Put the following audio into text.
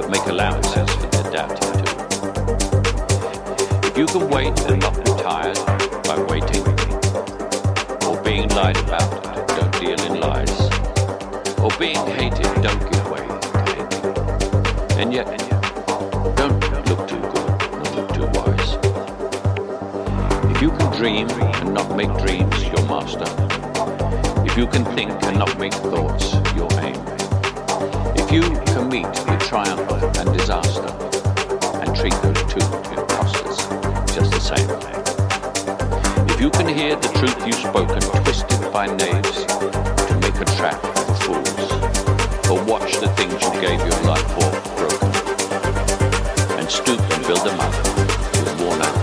allowances for the doubting too. If you can wait and not be tired by waiting, or being lied about, don't deal in lies, or being hated, don't give way to hating. And yet, don't look too good, nor look too wise. If you can dream and not make dreams your master, if you can think and not make thoughts you can meet with triumph and disaster and treat those two imposters just the same, if you can hear the truth you've spoken twisted by knaves to make a trap for fools, or watch the things you gave your life for broken, and stoop and build them up with worn out